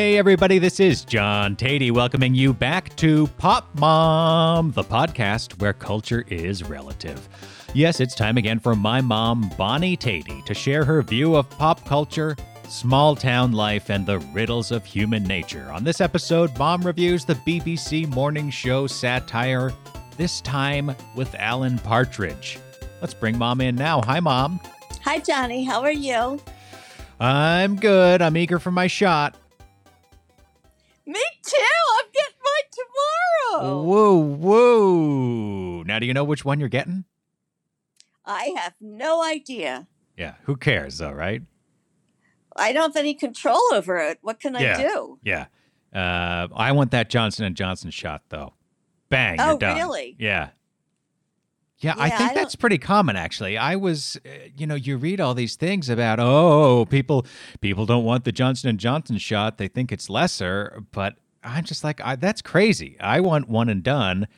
Hey, everybody, this is John Teti welcoming you back to Pop Mom, the podcast where culture is relative. Yes, it's time again for my mom, Bonnie Teti, to share her view of pop culture, small town life, and the riddles of human nature. On this episode, Mom reviews the BBC morning show satire, this time with Alan Partridge. Let's bring Mom in now. Hi, Mom. Hi, Johnny. How are you? I'm good. I'm eager for my shot. Me too. I'm getting mine tomorrow. Whoa, whoa. Now, do you know which one you're getting? I have no idea. Yeah, who cares, though, right? I don't have any control over it. What can Yeah. I do? Yeah. Uh, I want that Johnson and Johnson shot, though. Bang, Oh, you're done. really? Yeah. Yeah, I think I that's pretty common actually. I was uh, you know, you read all these things about oh, people people don't want the Johnson and Johnson shot. They think it's lesser, but I'm just like I, that's crazy. I want one and done.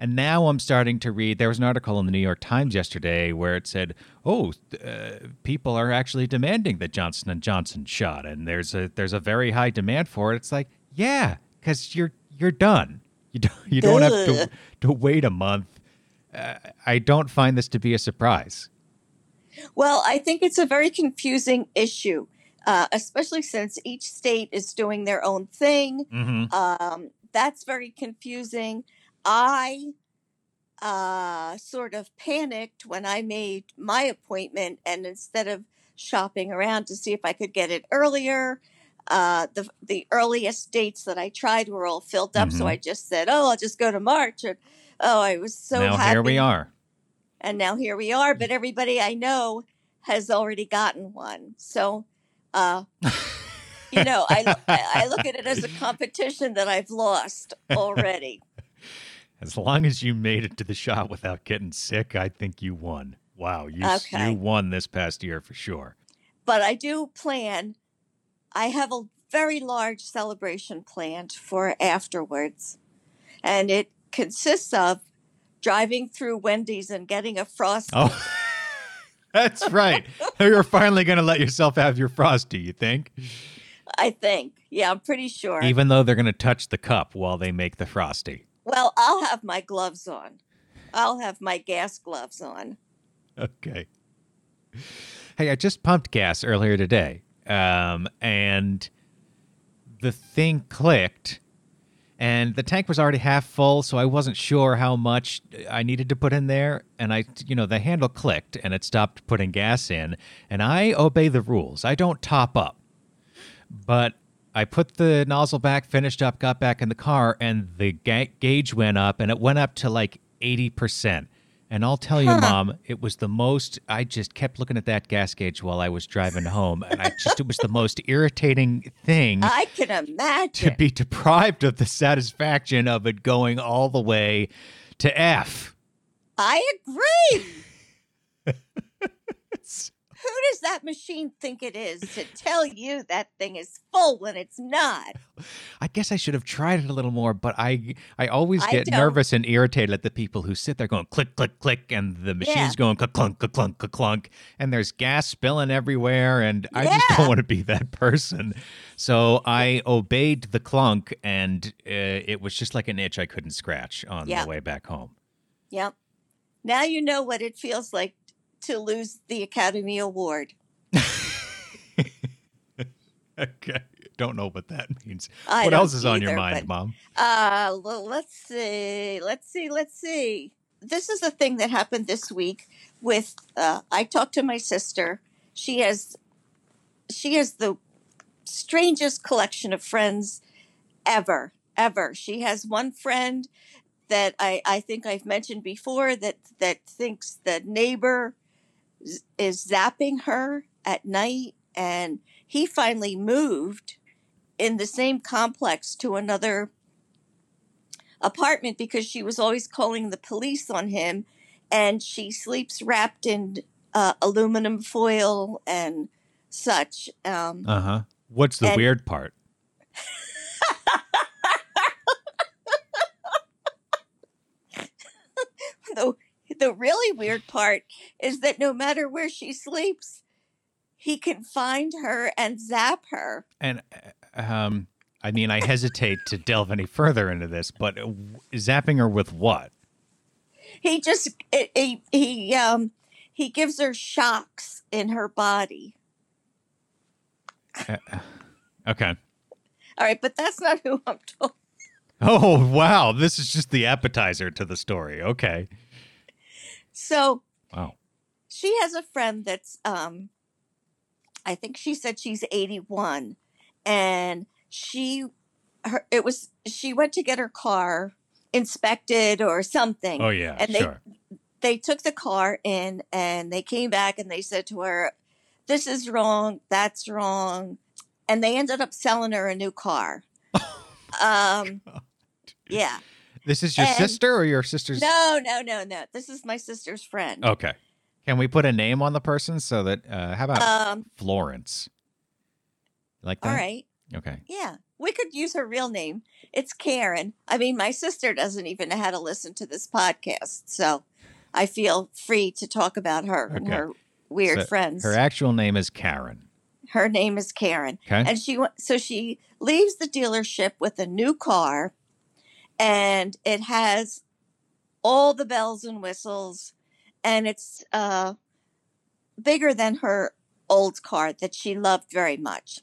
And now I'm starting to read. There was an article in the New York Times yesterday where it said, "Oh, uh, people are actually demanding the Johnson and Johnson shot, and there's a there's a very high demand for it." It's like, yeah, because you're you're done. You don't you don't have to to wait a month. I don't find this to be a surprise. Well, I think it's a very confusing issue, uh, especially since each state is doing their own thing. Mm-hmm. Um, that's very confusing. I uh, sort of panicked when I made my appointment, and instead of shopping around to see if I could get it earlier, uh, the the earliest dates that I tried were all filled up. So Mhm. I just said, "Oh, I'll just go to March." And oh, I was so now happy. here we are. and now here we are. But everybody I know has already gotten one. So, uh, you know, I, I look at it as a competition that I've lost already. As long as you made it to the shot without getting sick, I think you won. Wow, you Okay. you won this past year for sure. but I do plan. I have a very large celebration planned for afterwards, and it consists of driving through Wendy's and getting a frosty. Oh, that's right. You're finally going to let yourself have your frosty. You think? I think, yeah, I'm pretty sure. Even though they're going to touch the cup while they make the frosty. well, I'll have my gloves on. I'll have my gas gloves on. Okay. Hey, I just pumped gas earlier today, um, and the thing clicked, and the tank was already half full, so I wasn't sure how much I needed to put in there. And I, you know, the handle clicked, and it stopped putting gas in. And I obey the rules. I don't top up, but I put the nozzle back, finished up, got back in the car, and the ga- gauge went up, and it went up to like eighty percent. And I'll tell you, Mom, it was the most. I just kept looking at that gas gauge while I was driving home, and I just it was the most irritating thing I can imagine to be deprived of the satisfaction of it going all the way to F. I agree. Who does that machine think it is to tell you that thing is full when it's not? I guess I should have tried it a little more, but I I always I get don't. nervous and irritated at the people who sit there going click click click, and the machine's Yeah. going clunk clunk clunk clunk clunk, and there's gas spilling everywhere, and I just don't want to be that person. So I obeyed the clunk, and uh, it was just like an itch I couldn't scratch on the way back home. Yep. Now you know what it feels like to lose the Academy Award. okay, don't know what that means. I what else is on your mind, but- Mom? Uh, well, let's see. Let's see. Let's see. This is a thing that happened this week with uh I talked to my sister. She has she has the strangest collection of friends ever. Ever. She has one friend that I, I think I've mentioned before that that thinks the neighbor is zapping her at night and he finally moved in the same complex to another apartment because she was always calling the police on him and she sleeps wrapped in uh, aluminum foil and such um, Uh huh. What's the and- weird part? The, really weird part is that no matter where she sleeps he can find her and zap her And uh, um, I mean, I hesitate to delve any further into this, but uh, zapping her with what? He just he he um he gives her shocks in her body. Okay. All right, but that's not who I'm talking. Oh, wow. This is just the appetizer to the story. Okay. So Wow. she has a friend that's um I think she said she's 81 and she her it was she went to get her car inspected or something. Oh, yeah. And they- sure. They took the car in and they came back and they said to her this is wrong, that's wrong. And they ended up selling her a new car. um yeah. This is your and- sister or your sister's? No, no, no, no. This is my sister's friend. Okay. Can we put a name on the person so that, uh, how about Um Florence? Like that? all right. Okay. Yeah, we could use her real name. It's Karen. I mean, my sister doesn't even know how to listen to this podcast, so I feel free to talk about her and her weird So friends. Her actual name is Karen. her name is Karen, Okay. and she so she leaves the dealership with a new car, and it has all the bells and whistles, and it's uh, bigger than her old car that she loved very much.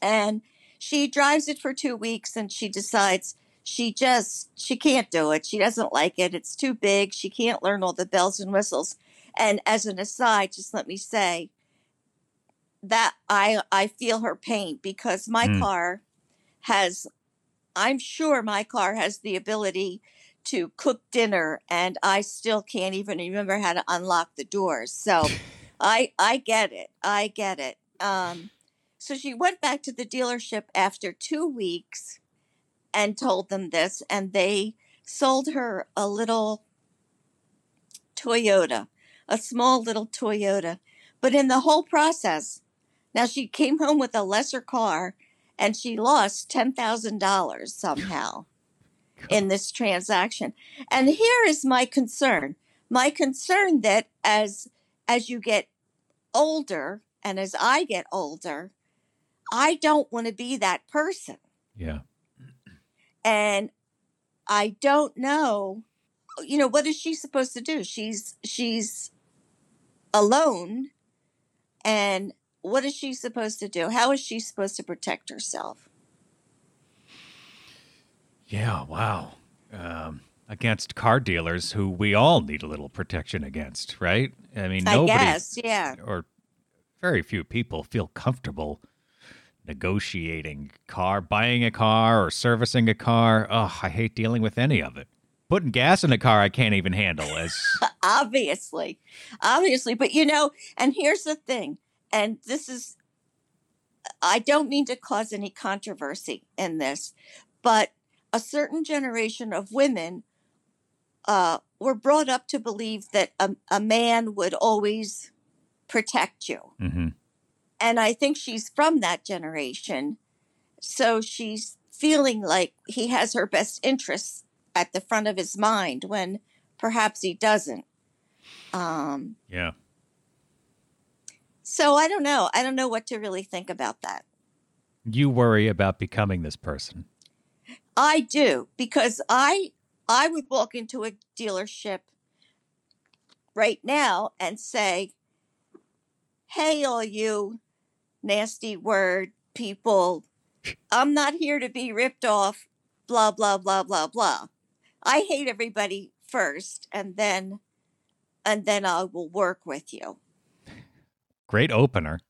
And she drives it for two weeks, and she decides she just she can't do it. She doesn't like it. It's too big. She can't learn all the bells and whistles. And as an aside, just let me say that I I feel her pain because my Mm. car has I'm sure my car has the ability to cook dinner and I still can't even remember how to unlock the doors. So I I get it. I get it. Um so she went back to the dealership after 2 weeks and told them this and they sold her a little Toyota, a small little Toyota. But in the whole process, now she came home with a lesser car and she lost $10,000 somehow in this transaction. And here is my concern. My concern that as as you get older and as I get older, I don't want to be that person. Yeah. And I don't know you know what is she supposed to do? She's she's alone and what is she supposed to do? How is she supposed to protect herself? Yeah. Wow. Um, against car dealers who we all need a little protection against, right? I mean, I nobody guess, yeah. or very few people feel comfortable negotiating car, buying a car or servicing a car. Oh, I hate dealing with any of it. Putting gas in a car, I can't even handle. As obviously obviously but you know and here's the thing and this is i don't mean to cause any controversy in this but a certain generation of women uh, were brought up to believe that a, a man would always protect you. Mhm. and i think she's from that generation so she's feeling like he has her best interests at the front of his mind when perhaps he doesn't. Um, yeah, so I don't know. I don't know what to really think about that. you worry about becoming this person. I do because I I would walk into a dealership right now and say, "Hey, all you nasty word people, I'm not here to be ripped off." Blah blah blah blah blah. I hate everybody first, and then and then I will work with you. Great opener.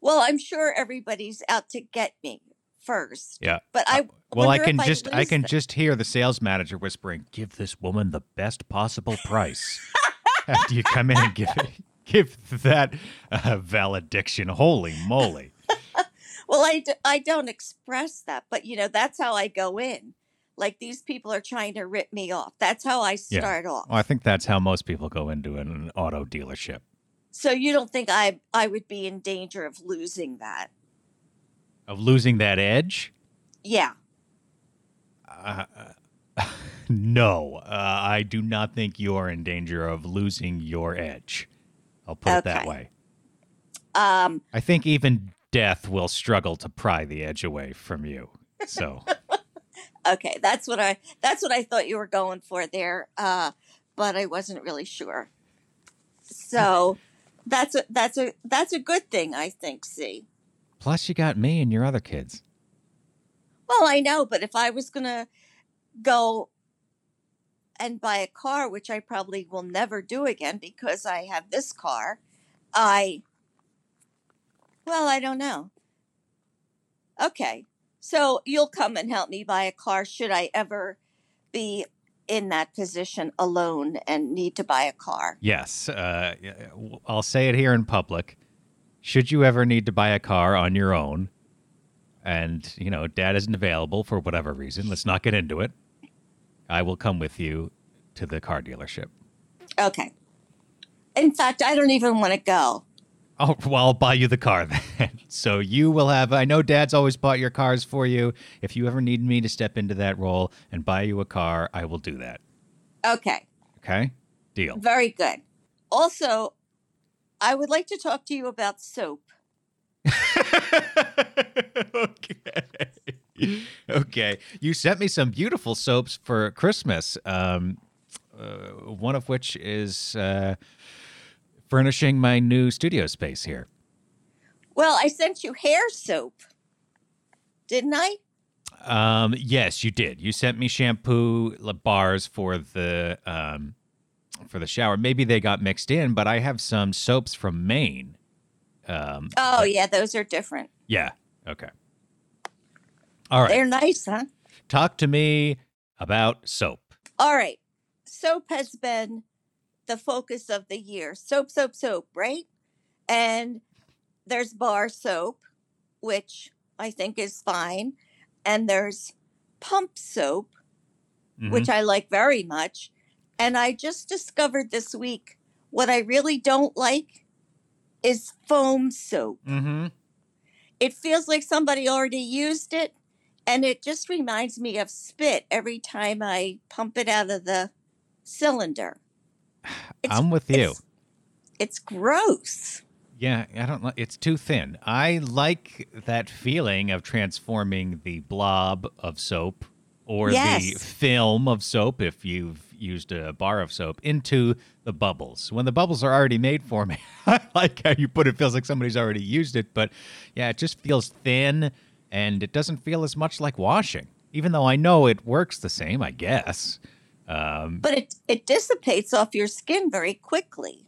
Well, I'm sure everybody's out to get me first. Yeah. But I Well, I can just I lose can them. just hear the sales manager whispering, "Give this woman the best possible price." After you come in and give give that uh, valediction, holy moly! Well, I, d- I don't express that, but you know, that's how I go in. Like these people are trying to rip me off. That's how I Yeah. start off. Well, I think that's how most people go into an auto dealership. So you don't think I I would be in danger of losing that? Of losing that edge? Yeah. Uh, no, uh, I do not think you're in danger of losing your edge. I'll put it that way. Um I think even death will struggle to pry the edge away from you. So Okay, that's what I that's what I thought you were going for there, uh, but I wasn't really sure. So that's a that's a that's a good thing, I think. See, plus you got me and your other kids. well, I know, but if I was gonna go and buy a car, which I probably will never do again because I have this car, I well, I don't know. Okay, so you'll come and help me buy a car should I ever be in that position alone and need to buy a car. Yes, uh, I'll say it here in public. Should you ever need to buy a car on your own, and you know Dad isn't available for whatever reason, let's not get into it. I will come with you to the car dealership. Okay. In fact, I don't even want to go. Oh, well, I'll buy you the car then. so you will have. I know Dad's always bought your cars for you. If you ever need me to step into that role and buy you a car, I will do that. Okay. Okay? Deal. Very good. Also, I would like to talk to you about soap. okay. Okay. You sent me some beautiful soaps for Christmas. Um, uh, one of which is uh, furnishing my new studio space here. Well, I sent you hair soap. Didn't I? Um, yes, you did. You sent me shampoo bars for the um, for the shower. Maybe they got mixed in, but I have some soaps from Maine. Um, Oh, that- yeah, those are different. yeah. Okay. All right. They're nice, huh? Talk to me about soap. All right. Soap has been the focus of the year. Soap, soap, soap, right? And there's bar soap, which I think is fine. And there's pump soap, Mhm. which I like very much. And I just discovered this week what I really don't like is foam soap. Mhm. It feels like somebody already used it, and it just reminds me of spit every time I pump it out of the cylinder. It's- I'm with you. It's, it's gross. Yeah, I don't like it's too thin. I like that feeling of transforming the blob of soap or the film of soap if you've used a bar of soap into the bubbles. When the bubbles are already made for me. I like how you put it feels like somebody's already used it, but yeah, it just feels thin and it doesn't feel as much like washing. Even though I know it works the same, I guess. Um, But it, it dissipates off your skin very quickly.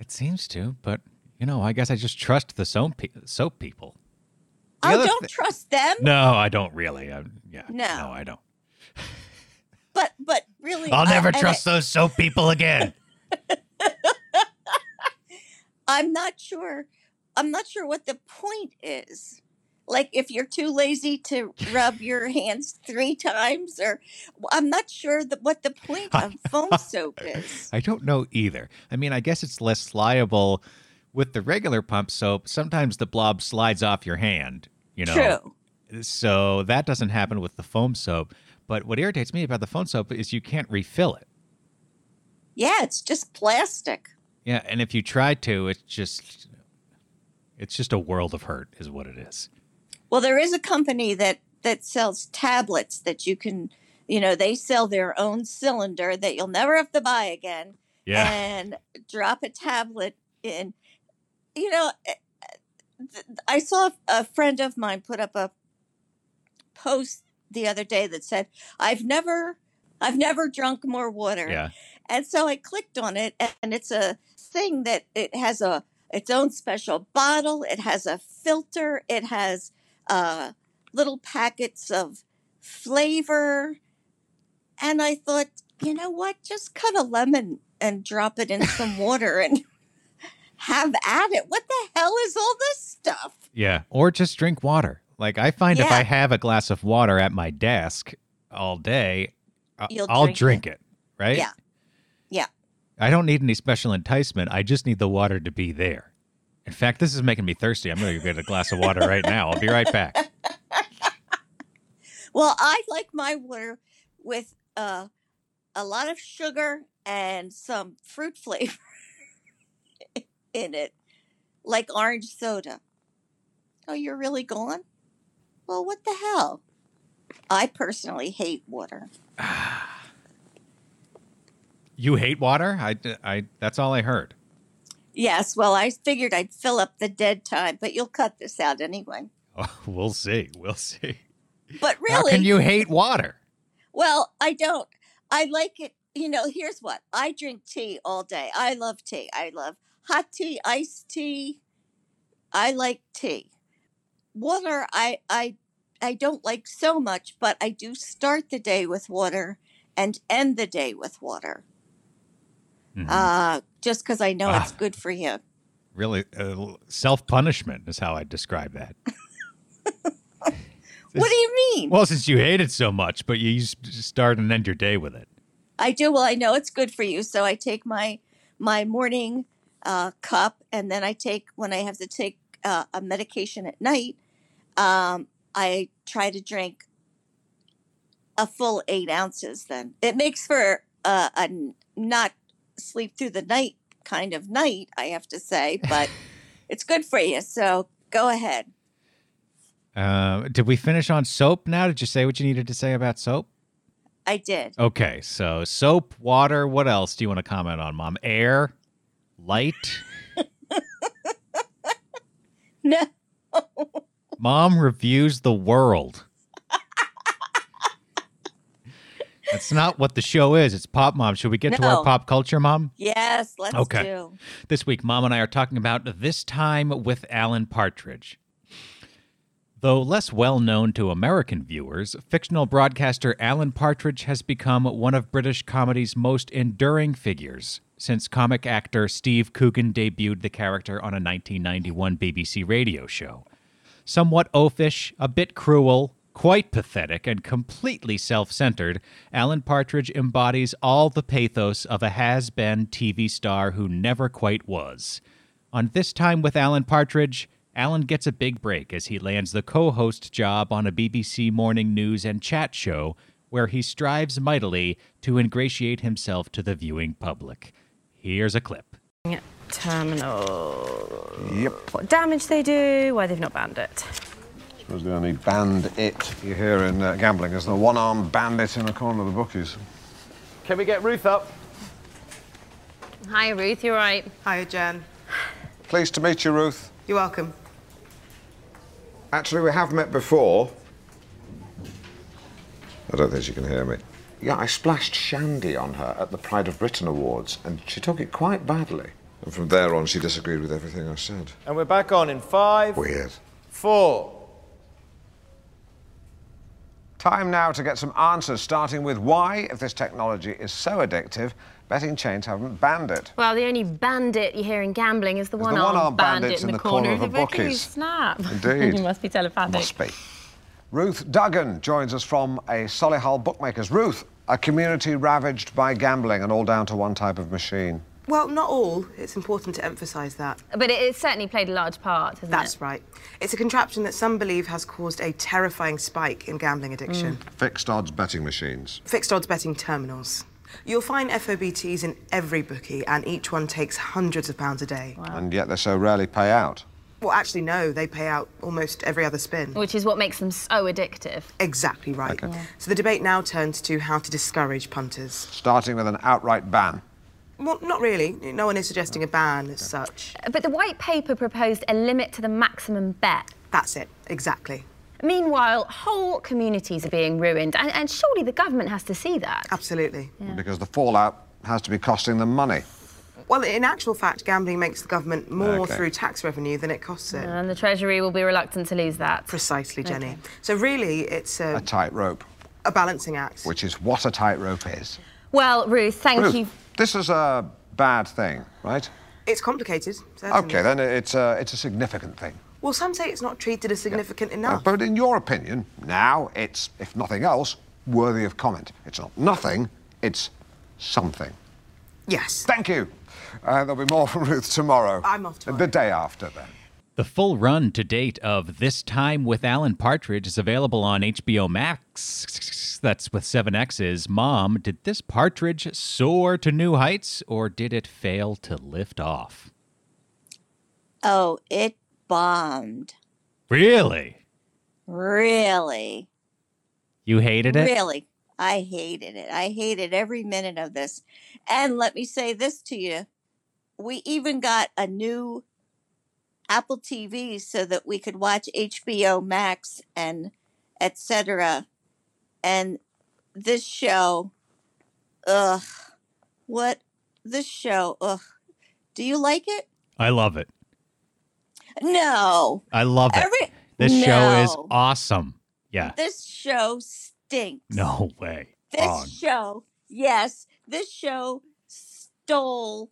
it seems to, but you know, I guess I just trust the soap pe- soap people. The I don't thi- trust them, No, I don't really. i yeah, No. no, I don't. but but really, I'll never I- trust those soap people again. I'm not sure. I'm not sure what the point is. Like if you're too lazy to rub your hands three times, or I'm not sure that what the point of foam soap is. I don't know either. I mean, I guess it's less liable with the regular pump soap. Sometimes the blob slides off your hand. You know, True. so that doesn't happen with the foam soap. But what irritates me about the foam soap is you can't refill it. Yeah, it's just plastic. Yeah, and if you try to, it's just it's just a world of hurt, is what it is. Well, there is a company that that sells tablets that you can, you know, they sell their own cylinder that you'll never have to buy again, Yeah. and drop a tablet in. You know, eh, I saw a friend of mine put up a post the other day that said, "I've never, I've never drunk more water." yeah. And so I clicked on it, and it's a thing that it has a its own special bottle. It has a filter. It has uh, little packets of flavor. And I thought, you know what? Just cut a lemon and drop it in some water and have at it. What the hell is all this stuff? Yeah, or just drink water. Like I find if I have a glass of water at my desk all day, You'll I'll drink drink it. right? Yeah. Yeah. I don't need any special enticement. I just need the water to be there. In fact, this is making me thirsty. I'm going to get a glass of water right now. I'll be right back. Well, I like my water with uh, a lot of sugar and some fruit flavor in it, like orange soda. Oh, you're really gone? Well, what the hell? I personally hate water. You hate water? I, I, that's all I heard. Yes, well, I figured I'd fill up the dead time, but you'll cut this out anyway. Oh, we'll see. We'll see. But really, How can you hate water? well, I don't. I like it. You know, here's what I drink tea all day. I love tea. I love hot tea, iced tea. I like tea. Water, I, I, I don't like so much, but I do start the day with water and end the day with water. Mhm. Uh, just because I know it's Ah. good for you. really, uh, self punishment is how I describe that. What do you mean? Well, since you hate it so much, but you start and end your day with it. I do. Well, I know it's good for you, so I take my my morning uh, cup, and then I take when I have to take uh, a medication at night. Um, I try to drink a full eight ounces. Then it makes for uh, a not sleep through the night kind of night. I have to say, but it's good for you. So go ahead. Uh, did we finish on soap now? Did you say what you needed to say about soap? I did. Okay, so soap, water. What else do you want to comment on, Mom? Air, light. No, Mom reviews the world. That's not what the show is. It's Pop Mom. Should we get to our pop culture, Mom? yes, let's Okay. do. This week, Mom and I are talking about This Time with Alan Partridge. Though less well known to American viewers, fictional broadcaster Alan Partridge has become one of British comedy's most enduring figures since comic actor Steve Coogan debuted the character on a 1991 BBC radio show. Somewhat oafish, a bit cruel, quite pathetic, and completely self centered, Alan Partridge embodies all the pathos of a has been TV star who never quite was. On This Time with Alan Partridge, Alan gets a big break as he lands the co host job on a BBC morning news and chat show where he strives mightily to ingratiate himself to the viewing public. Here's a clip. Terminal. Yep. What damage they do, why they've not banned it. Suppose the only band it you hear in uh, gambling is the one-armed bandit in the corner of the bookies. Can we get Ruth up? Hi, Ruth, you're right. Hiya, Jen. Pleased to meet you, Ruth. You're welcome. Actually, we have met before. I don't think she can hear me. Yeah, I splashed Shandy on her at the Pride of Britain Awards, and she took it quite badly. And from there on, she disagreed with everything I said. And we're back on in five, Weird. four. Time now to get some answers, starting with why, if this technology is so addictive, betting chains haven't banned it. Well, the only bandit you hear in gambling is the the one-armed one-armed bandit bandits in the, corner, of the bookies. bookies. Snap. Indeed. you must be telepathic. Must be. Ruth Duggan joins us from a Solihull Bookmakers. Ruth, a community ravaged by gambling and all down to one type of machine. Well, not all. It's important to emphasise that. But it, it certainly played a large part, hasn't That's it? That's right. It's a contraption that some believe has caused a terrifying spike in gambling addiction. Mm. Fixed odds betting machines. Fixed odds betting terminals. You'll find FOBTs in every bookie, and each one takes hundreds of pounds a day. And yet they so rarely pay out. Well, actually, no, they pay out almost every other spin. Which is what makes them so addictive. Exactly right. Okay. Yeah. So the debate now turns to how to discourage punters. Starting with an outright ban. Well, not really. No one is suggesting a ban as such. But the white paper proposed a limit to the maximum bet. That's it, exactly. Meanwhile, whole communities are being ruined, and, and surely the government has to see that. Absolutely. Because the fallout has to be costing them money. Well, in actual fact, gambling makes the government more Okay. through tax revenue than it costs it. And the Treasury will be reluctant to lose that. Precisely, Jenny. Okay. So really, it's a, A tightrope, a balancing act. which is what a tightrope is. Well, Ruth, thank Ruth, you. this is a bad thing, right? It's complicated. Certainly. Okay, then it's a, it's a significant thing. Well, some say it's not treated as significant Uh, enough. but in your opinion, now it's, if nothing else, worthy of comment. It's not nothing, it's something. yes. Thank you. Uh, there'll be more from Ruth tomorrow. I'm off tomorrow. The day after, then. The full run to date of This Time with Alan Partridge is available on HBO Max. That's with 7X's. Mom, did this Partridge soar to new heights or did it fail to lift off? Oh, it bombed. Really? Really? You hated it? Really? I hated it. I hated every minute of this. And let me say this to you. We even got a new Apple TV so that we could watch HBO Max and etc. And this show, ugh, what this show, ugh. Do you like it? I love it. No. I love it. Every this show is awesome. Yeah. This show stinks. No way. This Wrong. show, yes, this show stole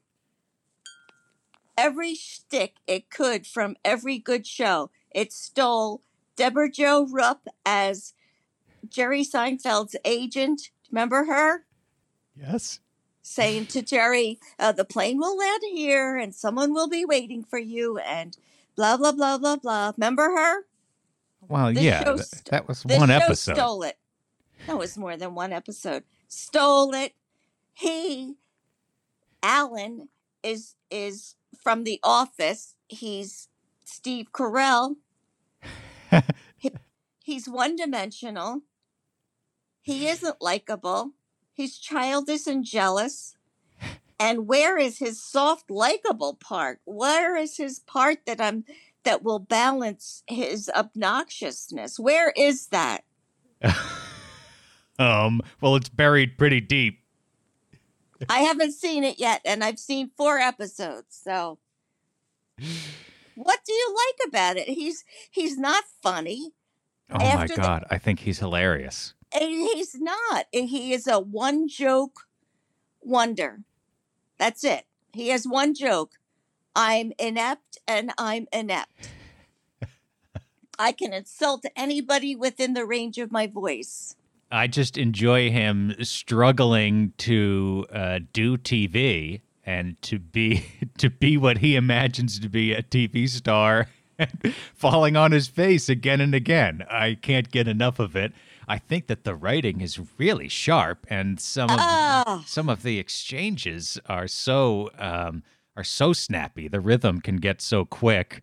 every shtick it could from every good show. It stole Debra Jo Rupp as Jerry Seinfeld's agent. Remember her? Yes. Saying to Jerry, uh, the plane will land here and someone will be waiting for you and blah, blah, blah, blah, blah. Remember her? Well, This yeah. th- st- that was one episode. stole it. That was more than one episode. Stole it. He, Alan, is is from The Office. He's Steve Carell. He- he's one dimensional. He isn't likable. He's childish and jealous. And where is his soft, likable part? Where is his part that I'm that will balance his obnoxiousness? Where is that? um, well, it's buried pretty deep. I haven't seen it yet, and I've seen four episodes. So, what do you like about it? He's he's not funny. Oh my After the- god, I think he's hilarious. He's not. He is a one joke wonder. That's it. He has one joke. I'm inept and I'm inept. I can insult anybody within the range of my voice. I just enjoy him struggling to uh, do TV and to be to be what he imagines to be a TV star, and falling on his face again and again. I can't get enough of it. I think that the writing is really sharp, and some of Ah. some of the exchanges are so um, are so snappy. The rhythm can get so quick.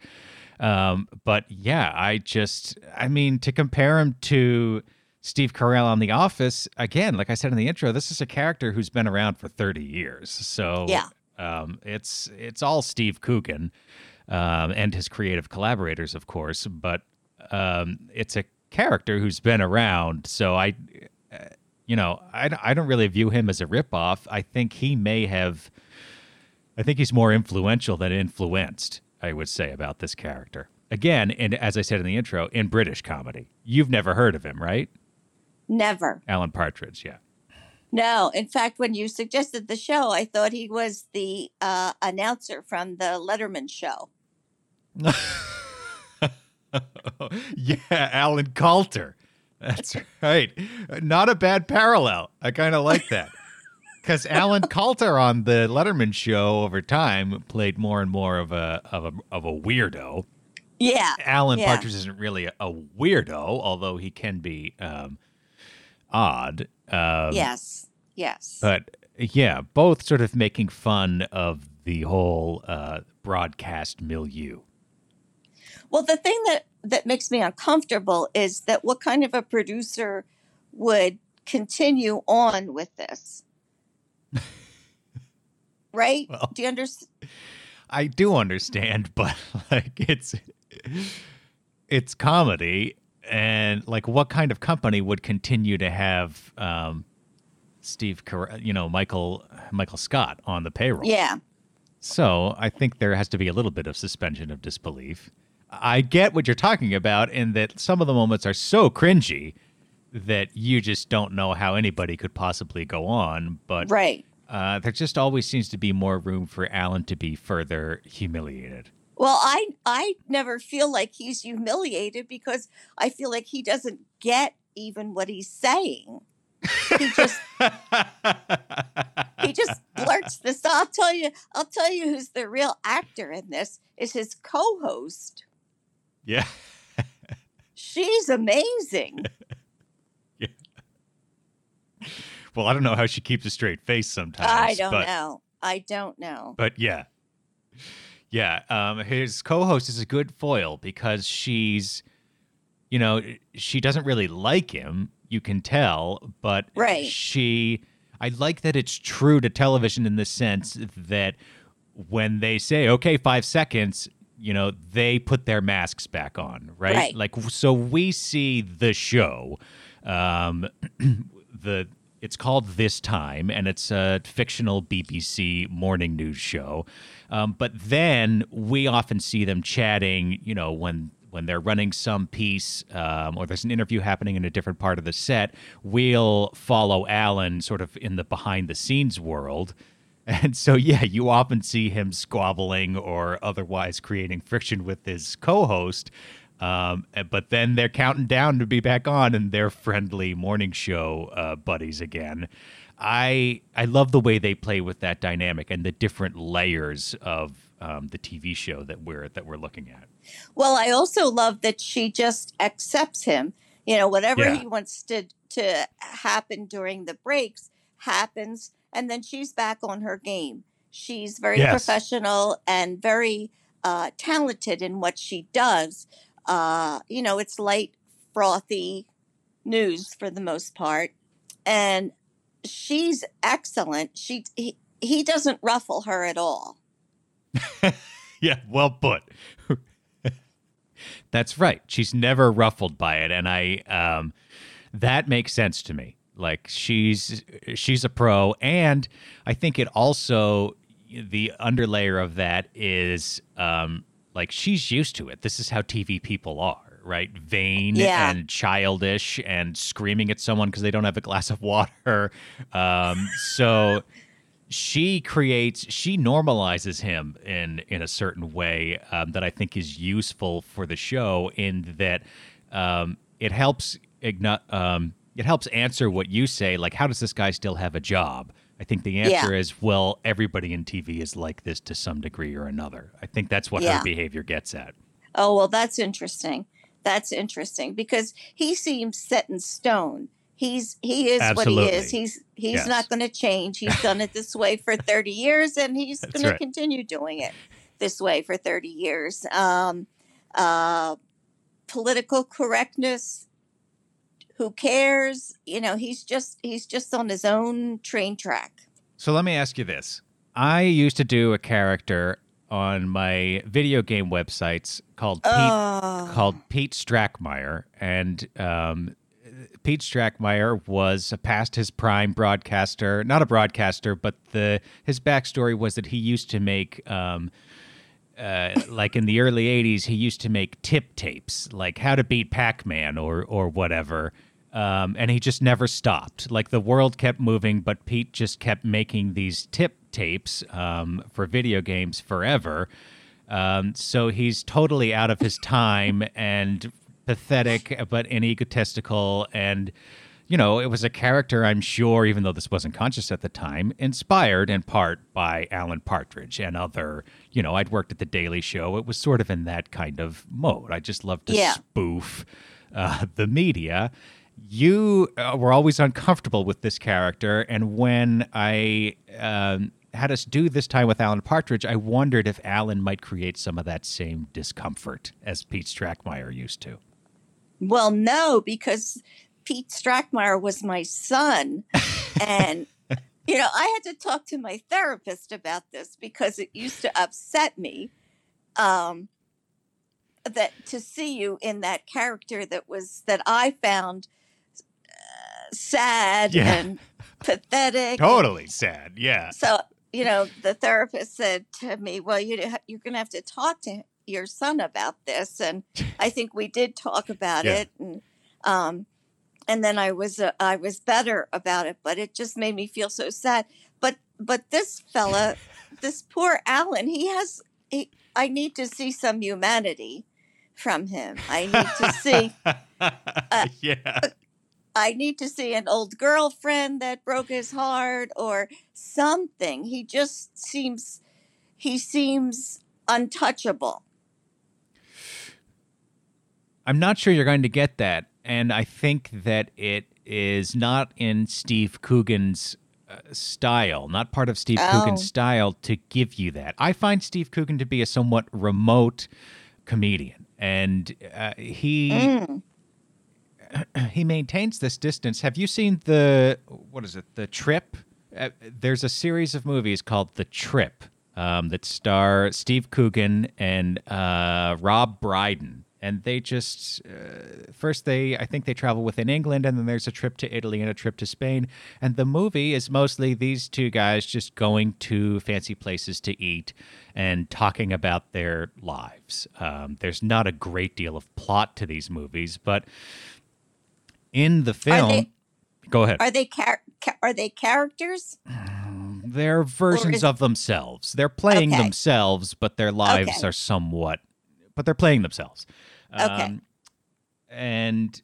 Um, but yeah, I just, I mean, to compare him to Steve Carell on The Office, again, like I said in the intro, this is a character who's been around for 30 years. So Yeah. um, it's it's all Steve Coogan um, and his creative collaborators, of course, but um, it's a character who's been around. So I, uh, you know, I, don't- I don't really view him as a ripoff. I think he may have, I think he's more influential than influenced, I would say, about this character. Again, and as I said in the intro, in British comedy. You've never heard of him, right? Never. Alan Partridge, yeah. No. In fact, when you suggested the show, I thought he was the uh, announcer from the Letterman show. yeah, Alan Kalter. That's right. Not a bad parallel. I kind of like that. Because Alan Kalter on the Letterman show over time played more and more of a of a of a weirdo. Yeah. Alan Yeah. Partridge isn't really a, a weirdo, although he can be um, odd. Um, yes. Yes. But yeah, both sort of making fun of the whole uh, broadcast milieu. Well, the thing that that makes me uncomfortable is that what kind of a producer would continue on with this? right? Well- Do you understand? I do understand, but like it's it's comedy, and like what kind of company would continue to have um, Steve, you know, Michael Michael Scott on the payroll? Yeah. So I think there has to be a little bit of suspension of disbelief. I get what you're talking about in that some of the moments are so cringy that you just don't know how anybody could possibly go on. But Right. uh, there just always seems to be more room for Alan to be further humiliated. Well, I I never feel like he's humiliated because I feel like he doesn't get even what he's saying. He just he just blurts this. I'll tell you. I'll tell you who's the real actor in this is his co-host. yeah. She's amazing. Yeah. Well, I don't know how she keeps a straight face sometimes. I don't but, know. I don't know. But yeah. Yeah, um, his co-host is a good foil because she's, you know, she doesn't really like him. You can tell, but Right. she. I like that it's true to television in the sense that when they say okay, five seconds, you know, they put their masks back on, right? Right. Like so, we see the show. Um, the it's called This Time, and it's a fictional BBC morning news show. Um, but then we often see them chatting, you know, when when they're running some piece um, or there's an interview happening in a different part of the set. We'll follow Alan sort of in the behind the scenes world. And so, yeah, you often see him squabbling or otherwise creating friction with his co host. Um, but then they're counting down to be back on and they're friendly morning show uh, buddies again. I I love the way they play with that dynamic and the different layers of um, the TV show that we're that we're looking at. Well, I also love that she just accepts him. You know, whatever Yeah. he wants to to happen during the breaks happens, and then she's back on her game. She's very Yes. professional and very uh, talented in what she does. Uh, you know, it's light, frothy news for the most part, and she's excellent. She he, he doesn't ruffle her at all. Yeah, well put. That's right. She's never ruffled by it, and I um, that makes sense to me. Like she's she's a pro, and I think it also the underlayer of that is um, like she's used to it. This is how TV people are, right? Vain Yeah. and childish and screaming at someone because they don't have a glass of water. Um, so she creates she normalizes him in in a certain way um, that I think is useful for the show in that um, it helps igno- um, it helps answer what you say like how does this guy still have a job I think the answer Yeah. is well everybody in TV is like this to some degree or another I think that's what Yeah. her behavior gets at Oh, well, that's interesting. That's interesting because he seems set in stone. He's he is what he is. He's he's Yes. not going to change. He's done it this way for 30 years and he's going to continue doing it this way for 30 years. Um uh political correctness who cares? You know, he's just he's just on his own train track. So let me ask you this. I used to do a character on my video game websites called Pete, Oh. called Pete Strackmeyer, and um, Pete Strackmeyer was a past his prime broadcaster, not a broadcaster, but the his backstory was that he used to make. Um, uh, like in the early 80s he used to make tip tapes like how to beat pac-man or or whatever. Um, and he just never stopped. Like the world kept moving but pete just kept making these tip tapes um, for video games forever. Um, so he's totally out of his time and pathetic but and egotistical and you know, it was a character, I'm sure, even though this wasn't conscious at the time, inspired in part by Alan Partridge and other, you know, I'd worked at The Daily Show. It was sort of in that kind of mode. I just love to Yeah. spoof uh, the media. You uh, were always uncomfortable with this character. And when I um, had us do this time with Alan Partridge, I wondered if Alan might create some of that same discomfort as Pete Strackmeyer used to. Well, no, because Pete Strackmeyer was my son. And, you know, I had to talk to my therapist about this because it used to upset me um, that to see you in that character that was, that I found uh, sad Yeah. and pathetic. Totally sad. Yeah. So, you know, the therapist said to me, "Well, you you're going to have to talk to your son about this." And I think we did talk about Yeah. it, and um, and then I was uh, I was better about it, but it just made me feel so sad. But but this fella, this poor Alan, he has. He, I need to see some humanity from him. I need to see. yeah. I need to see an old girlfriend that broke his heart or something. He just seems he seems untouchable. I'm not sure you're going to get that. And I think that it is not in Steve Coogan's uh, style, not part of Steve Oh. Coogan's style to give you that. I find Steve Coogan to be a somewhat remote comedian, and uh, he Mm. he maintains this distance. Have you seen the what is it? The Trip. Uh, there's a series of movies called The Trip um, that star Steve Coogan and uh, Rob Brydon, and they just uh, first they I think they travel within England, and then there's a trip to Italy and a trip to Spain, and the movie is mostly these two guys just going to fancy places to eat and talking about their lives. Um, there's not a great deal of plot to these movies, but in the film, they- go ahead. Are they char- ca- are they characters? They're versions is- of themselves. They're playing Okay. themselves, but their lives Okay. are somewhat, but they're playing themselves. Um, Okay. and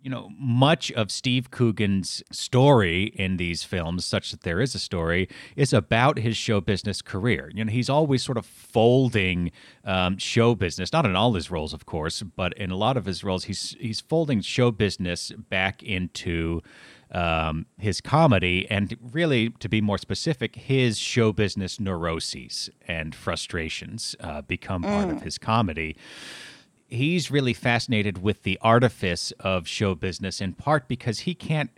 you know, much of Steve Coogan's story in these films, such that there is a story, is about his show business career. You know, he's always sort of folding um, show business, not in all his roles, of course, but in a lot of his roles, he's he's folding show business back into um, his comedy, and really, to be more specific, his show business neuroses and frustrations uh, become part of his comedy he's really fascinated with the artifice of show business in part because he can't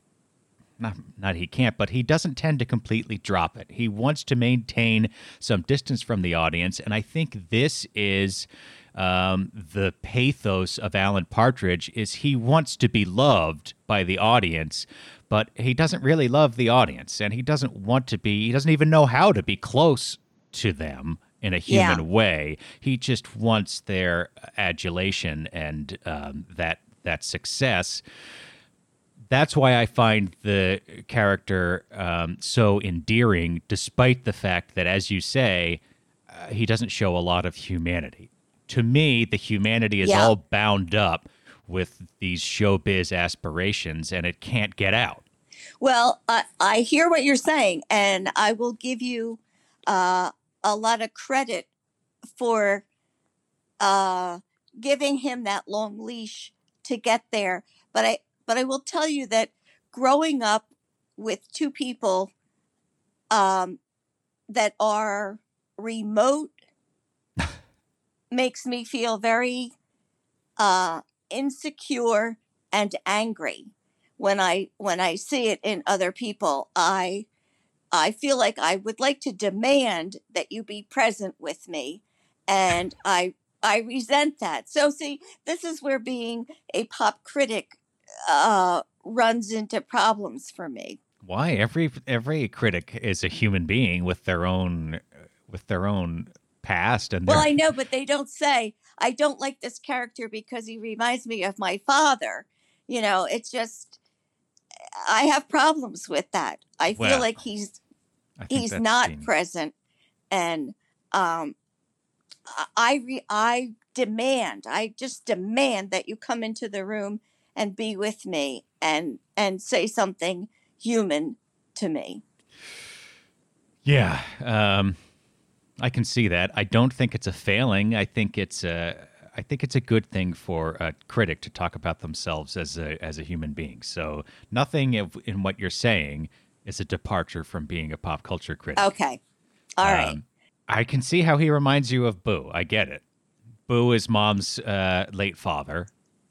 not, not he can't but he doesn't tend to completely drop it. He wants to maintain some distance from the audience and i think this is um, the pathos of alan partridge is he wants to be loved by the audience but he doesn't really love the audience and he doesn't want to be he doesn't even know how to be close to them in a Yeah. human way. He just wants their adulation and um, that that success. That's why I find the character um, so endearing, despite the fact that, as you say, uh, he doesn't show a lot of humanity. To me, the humanity is Yeah. all bound up with these showbiz aspirations, and it can't get out. Well, I, I hear what you're saying, and I will give you uh, a lot of credit for uh, giving him that long leash to get there. But I, but I will tell you that growing up with two people um, that are remote makes me feel very uh, insecure and angry when I when I see it in other people. I I feel like I would like to demand that you be present with me, and I I resent that. So see, this is where being a pop critic uh, runs into problems for me. Why every every critic is a human being with their own with their own past and their, Well, I know, but they don't say I don't like this character because he reminds me of my father. You know, it's just I have problems with that. I feel Well, like he's he's not seen- present and um I- i re- i demand i just demand that you come into the room and be with me and and say something human to me Yeah, um, I can see that. I don't think it's a failing. I think it's a I think it's a good thing for a critic to talk about themselves as a as a human being. So nothing in what you're saying is a departure from being a pop culture critic. okay all right Um, I can see how he reminds you of Boo. I get it. Boo is mom's uh, late father.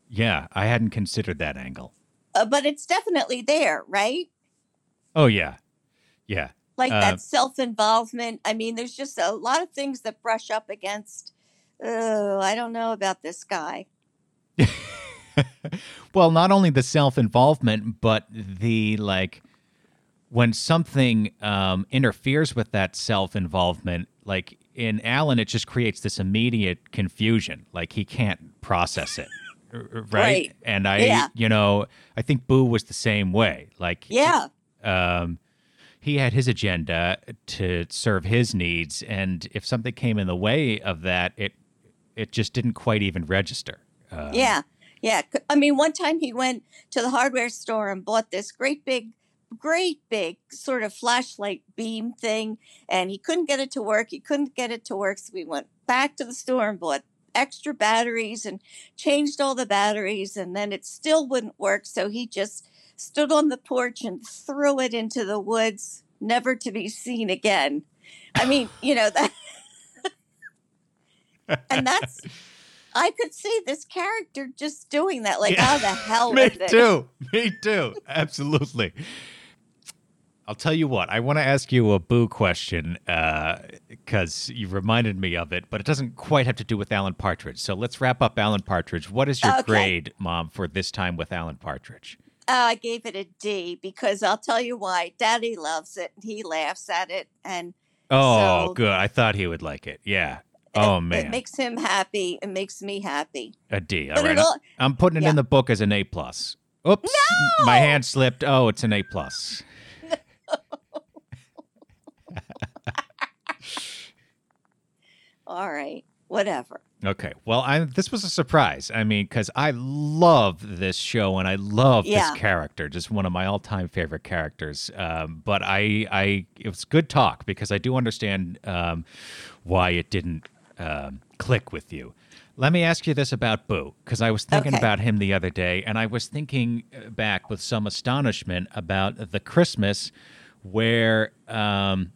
Yeah, I hadn't considered that angle. Uh, but it's definitely there right Oh yeah, yeah. like Uh, that self-involvement i mean there's just a lot of things that brush up against oh i don't know about this guy well, not only the self involvement, but the like when something um, interferes with that self involvement, like in Alan, it just creates this immediate confusion. Like he can't process it. Right. Right. And I, Yeah. you know, I think Boo was the same way. Like, yeah um, he had his agenda to serve his needs, and if something came in the way of that, it it just didn't quite even register. Um, Yeah, yeah. I mean, one time he went to the hardware store and bought this great big, great big sort of flashlight beam thing, and he couldn't get it to work. He couldn't get it to work, so we went back to the store and bought extra batteries and changed all the batteries, and then it still wouldn't work. So he just stood on the porch and threw it into the woods never to be seen again. I mean, you know that, and that's. I could see this character just doing that. Like, Yeah. how the hell Me with it? too. Me too. Absolutely. I'll tell you what. I want to ask you a boo question because you reminded me of it, but it doesn't quite have to do with Alan Partridge. So let's wrap up Alan Partridge. What is your Okay. grade, Mom, for this time with Alan Partridge? Uh, I gave it a D because I'll tell you why. Daddy loves it. and He laughs at it, and Oh, So- good. I thought he would like it. Yeah. Oh it, man, it makes him happy. It makes me happy. A D. All but right. All, I'm putting it Yeah. in the book as an A plus. Oops, my hand slipped. Oh, it's an A plus. all right, whatever. Okay. Well, I this was a surprise. I mean, because I love this show and I love Yeah. this character, just one of my all-time favorite characters. Um, but I, I, it was good talk because I do understand um, why it didn't um, click with you. Let me ask you this about Boo, because I was thinking Okay. about him the other day, and I was thinking uh, back with some astonishment about the Christmas where um,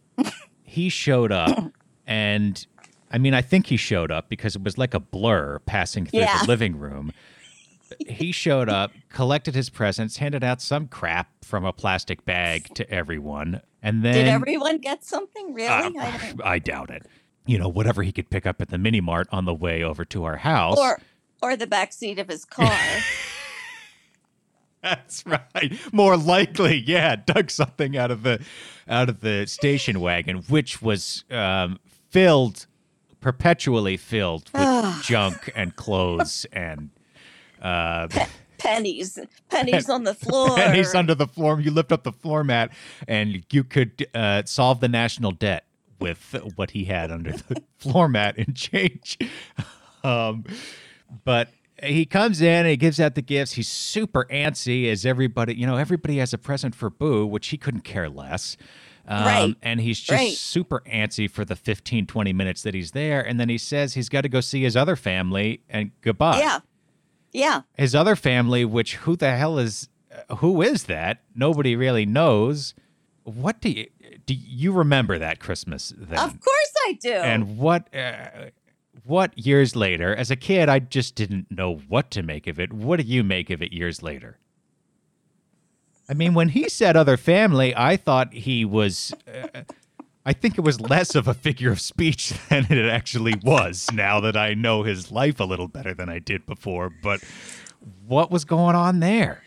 he showed up and I mean, I think he showed up because it was like a blur passing through Yeah. the living room. He showed up, collected his presents, handed out some crap from a plastic bag to everyone, and then Did everyone get something really? Uh, I I doubt it. You know, whatever he could pick up at the mini mart on the way over to our house. or or the back seat of his car. That's right. More likely, yeah, dug something out of the out of the station wagon, which was um, filled, perpetually filled with junk and clothes and uh, pennies, pennies on the floor. pennies under the floor. You lift up the floor mat, and you could uh, solve the national debt with what he had under the floor mat in change. Um, but he comes in and he gives out the gifts. He's super antsy, as everybody, you know, everybody has a present for Boo, which he couldn't care less. Um, Right. And he's just Right. super antsy for the 15, 20 minutes that he's there. And then he says he's got to go see his other family and goodbye yeah, yeah. his other family, which who the hell is who is that? Nobody really knows. What do you do? You remember that Christmas then? Of course I do. And what uh, what years later? As a kid, I just didn't know what to make of it. What do you make of it years later? I mean, when he said other family, I thought he was. Uh, I think it was less of a figure of speech than it actually was. Now that I know his life a little better than I did before, but what was going on there?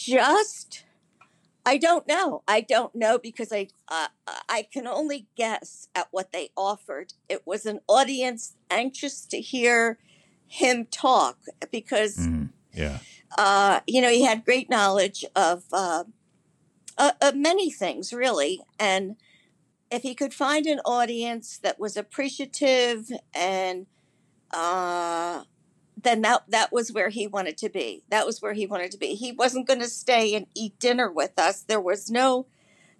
just I don't know. I don't know because I uh, I can only guess at what they offered. It was an audience anxious to hear him talk because Yeah. uh, you know he had great knowledge of uh, uh, of many things really, and if he could find an audience that was appreciative and uh, then that that was where he wanted to be. That was where he wanted to be. He wasn't going to stay and eat dinner with us. There was no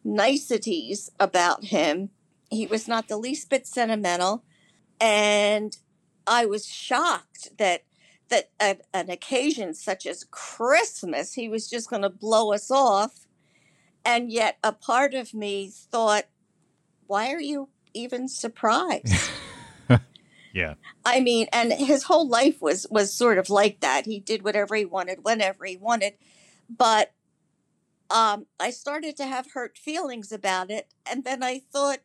niceties about him. He was not the least bit sentimental, and I was shocked that that at an occasion such as Christmas, he was just going to blow us off. And yet, a part of me thought, "Why are you even surprised?" Yeah. I mean, and his whole life was was sort of like that. He did whatever he wanted, whenever he wanted. But um, I started to have hurt feelings about it, and then I thought,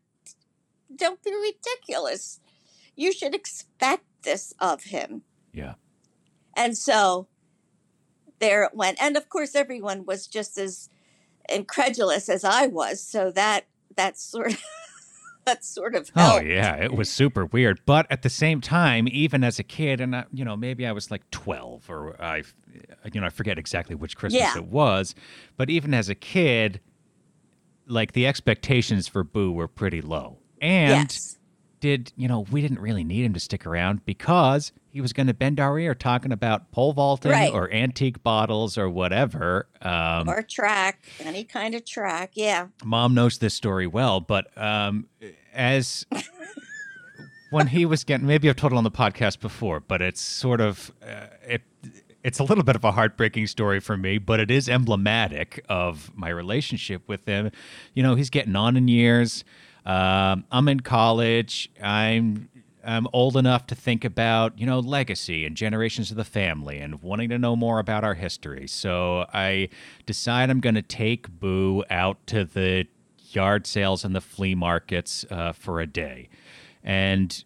"Don't be ridiculous. You should expect this of him." Yeah. And so there it went. And of course, everyone was just as incredulous as I was. So that that sort of that sort of Oh yeah, it was super weird. But at the same time, even as a kid, and I, you know, maybe I was like twelve, or I, you know, I forget exactly which Christmas Yeah. it was. But even as a kid, like the expectations for Boo were pretty low. And yes. Did you know we didn't really need him to stick around because he was going to bend our ear talking about pole vaulting Right. or antique bottles or whatever. Um, or track, any kind of track. Yeah. mom knows this story well, but um, as when he was getting, maybe I've told it on the podcast before, but it's sort of uh, it. it's a little bit of a heartbreaking story for me, but it is emblematic of my relationship with him. You know, he's getting on in years. Um, I'm in college. I'm I'm old enough to think about, you know, legacy and generations of the family and wanting to know more about our history. So I decide I'm going to take Boo out to the yard sales and the flea markets uh, for a day. And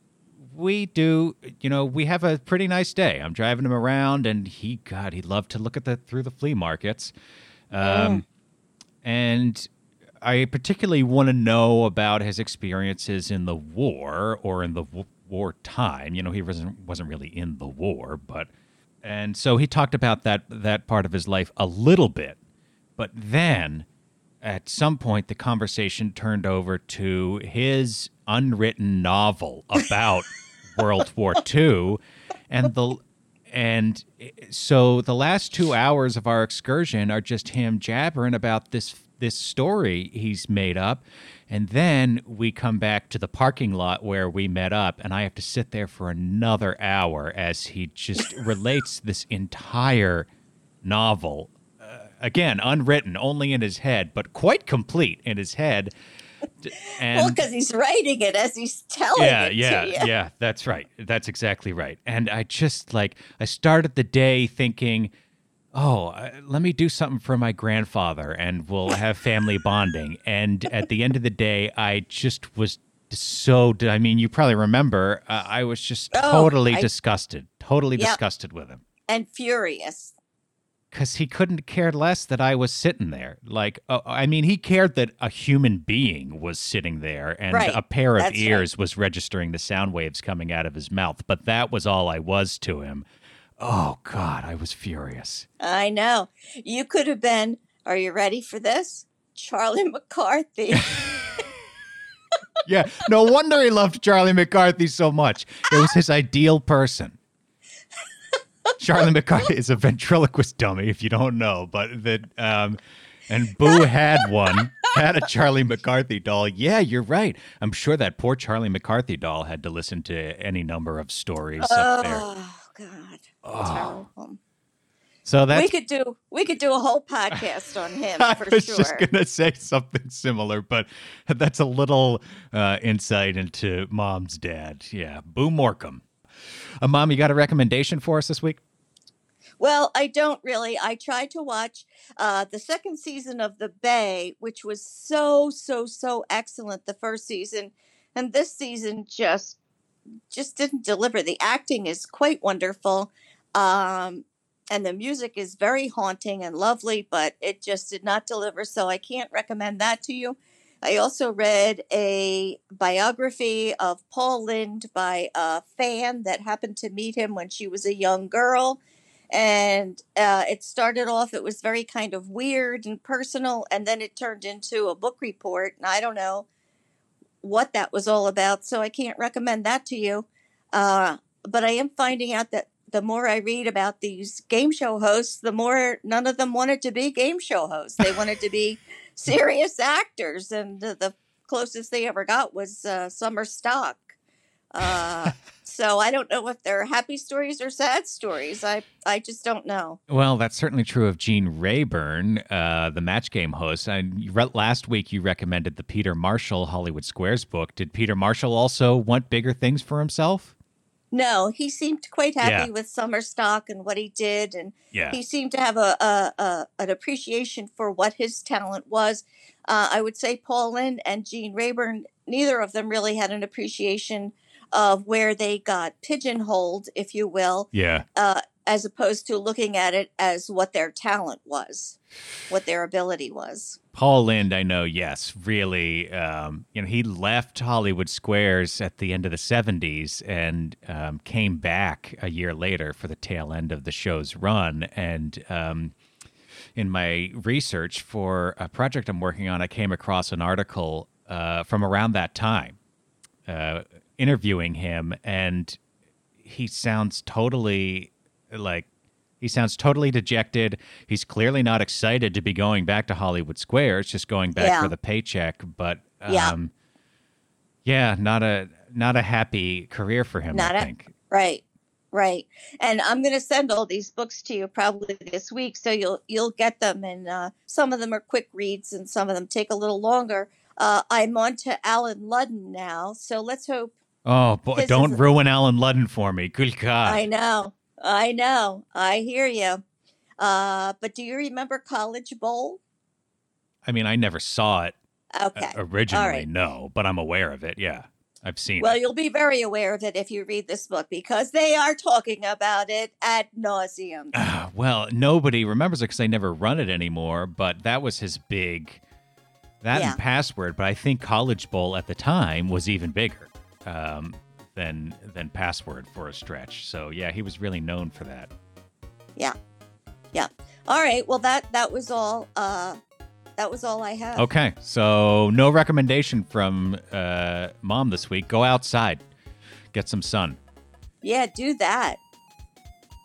we do, you know, we have a pretty nice day. I'm driving him around, and he, God, he loved to look at the through the flea markets, um, and I particularly want to know about his experiences in the war or in the w- war time. You know, he wasn't wasn't really in the war, but and so he talked about that that part of his life a little bit, but then at some point the conversation turned over to his unwritten novel about World War II and the and so the last 2 hours of our excursion are just him jabbering about this this story he's made up and then we come back to the parking lot where we met up and I have to sit there for another hour as he just relates this entire novel uh, again unwritten only in his head but quite complete in his head. And well, because he's writing it as he's telling yeah it yeah you. yeah that's right. That's exactly right. And i just like i started the day thinking oh uh, let me do something for my grandfather and we'll have family bonding and at the end of the day i just was so i mean you probably remember uh, i was just Oh, totally I- disgusted totally Yep. disgusted with him And furious. because he couldn't care less that I was sitting there. Like, uh, I mean, he cared that a human being was sitting there and Right. a pair of That's right. ears was registering the sound waves coming out of his mouth. But that was all I was to him. Oh, God, I was furious. I know. You could have been, are you ready for this? Charlie McCarthy. Yeah, no wonder he loved Charlie McCarthy so much. It was his ideal person. Charlie McCarthy is a ventriloquist dummy, if you don't know, but that um, and Boo had one, had a Charlie McCarthy doll. Yeah, you're right. I'm sure that poor Charlie McCarthy doll had to listen to any number of stories up there. Oh God. Terrible. So that's we could do we could do a whole podcast on him I for was sure. just gonna say something similar, but that's a little uh, insight into Mom's dad. Yeah, Boo Morcom. Uh, Mom, you got a recommendation for us this week? Well, I don't really. I tried to watch uh, the second season of The Bay, which was so so so excellent. The first season, and this season just just didn't deliver. The acting is quite wonderful, um, and the music is very haunting and lovely, but it just did not deliver. So I can't recommend that to you. I also read a biography of Paul Lynde by a fan that happened to meet him when she was a young girl and uh, it started off it was very kind of weird and personal and then it turned into a book report and i don't know what that was all about so i can't recommend that to you. Uh, but i am finding out that the more i read about these game show hosts the more none of them wanted to be game show hosts. They wanted to be serious actors and the, the closest they ever got was uh, summer stock uh, so I don't know if they're happy stories or sad stories. I I just don't know. Well, that's certainly true of Gene Rayburn, uh, the Match Game host. And re- last week you recommended the Peter Marshall Hollywood Squares book. Did Peter Marshall also want bigger things for himself? No, he seemed quite happy Yeah. with summer stock and what he did, and Yeah. he seemed to have a, a, a an appreciation for what his talent was. Uh, I would say Paul Lynde and Gene Rayburn, neither of them really had an appreciation of where they got pigeonholed, if you will, Yeah. uh, as opposed to looking at it as what their talent was, what their ability was. Paul Lynde, I know, yes, really. Um, you know, he left Hollywood Squares at the end of the 70s and um, came back a year later for the tail end of the show's run. And um, in my research for a project I'm working on, I came across an article uh, from around that time uh, interviewing him, and he sounds totally like he sounds totally dejected. He's clearly not excited to be going back to Hollywood Square. It's just going back Yeah. for the paycheck. But Yeah. um, yeah, not a not a happy career for him. Not I a- think. Right. Right. And I'm going to send all these books to you probably this week so you'll you'll get them and uh, some of them are quick reads and some of them take a little longer. Uh, I'm on to Allen Ludden now, so let's hope Oh boy, don't is- ruin Allen Ludden for me. Good God. I know. I know. I hear you. Uh, but do you remember College Bowl? I mean, I never saw it uh, Okay. originally, All right. no, but I'm aware of it. Yeah. I've seen Well, it. you'll be very aware of it if you read this book because they are talking about it ad nauseum. Ah, well, nobody remembers it because they never run it anymore, but that was his big that Yeah. and password, but I think College Bowl at the time was even bigger um, than than password for a stretch. So yeah, he was really known for that. Yeah. Yeah. All right. Well, that that was all. Uh, that was all I had. Okay, so no recommendation from uh, mom this week. Go outside, get some sun. Yeah, do that.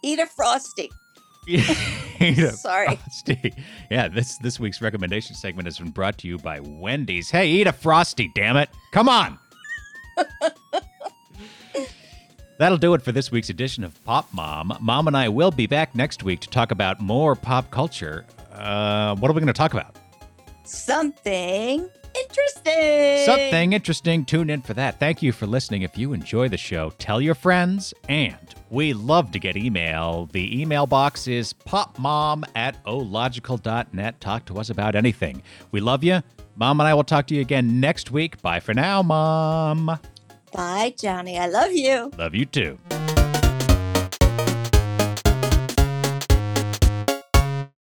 Eat a frosty. Eat a Sorry. frosty. Yeah, this this week's recommendation segment has been brought to you by Wendy's. Hey, eat a frosty, damn it! Come on. That'll do it for this week's edition of Pop Mom. Mom and I will be back next week to talk about more pop culture. Uh, what are we going to talk about? Something interesting. Something interesting. Tune in for that. Thank you for listening. If you enjoy the show, tell your friends. And we love to get email. The email box is popmom at ological.net. Talk to us about anything. We love you. Mom and I will talk to you again next week. Bye for now, Mom. Bye, Johnny. I love you. Love you too.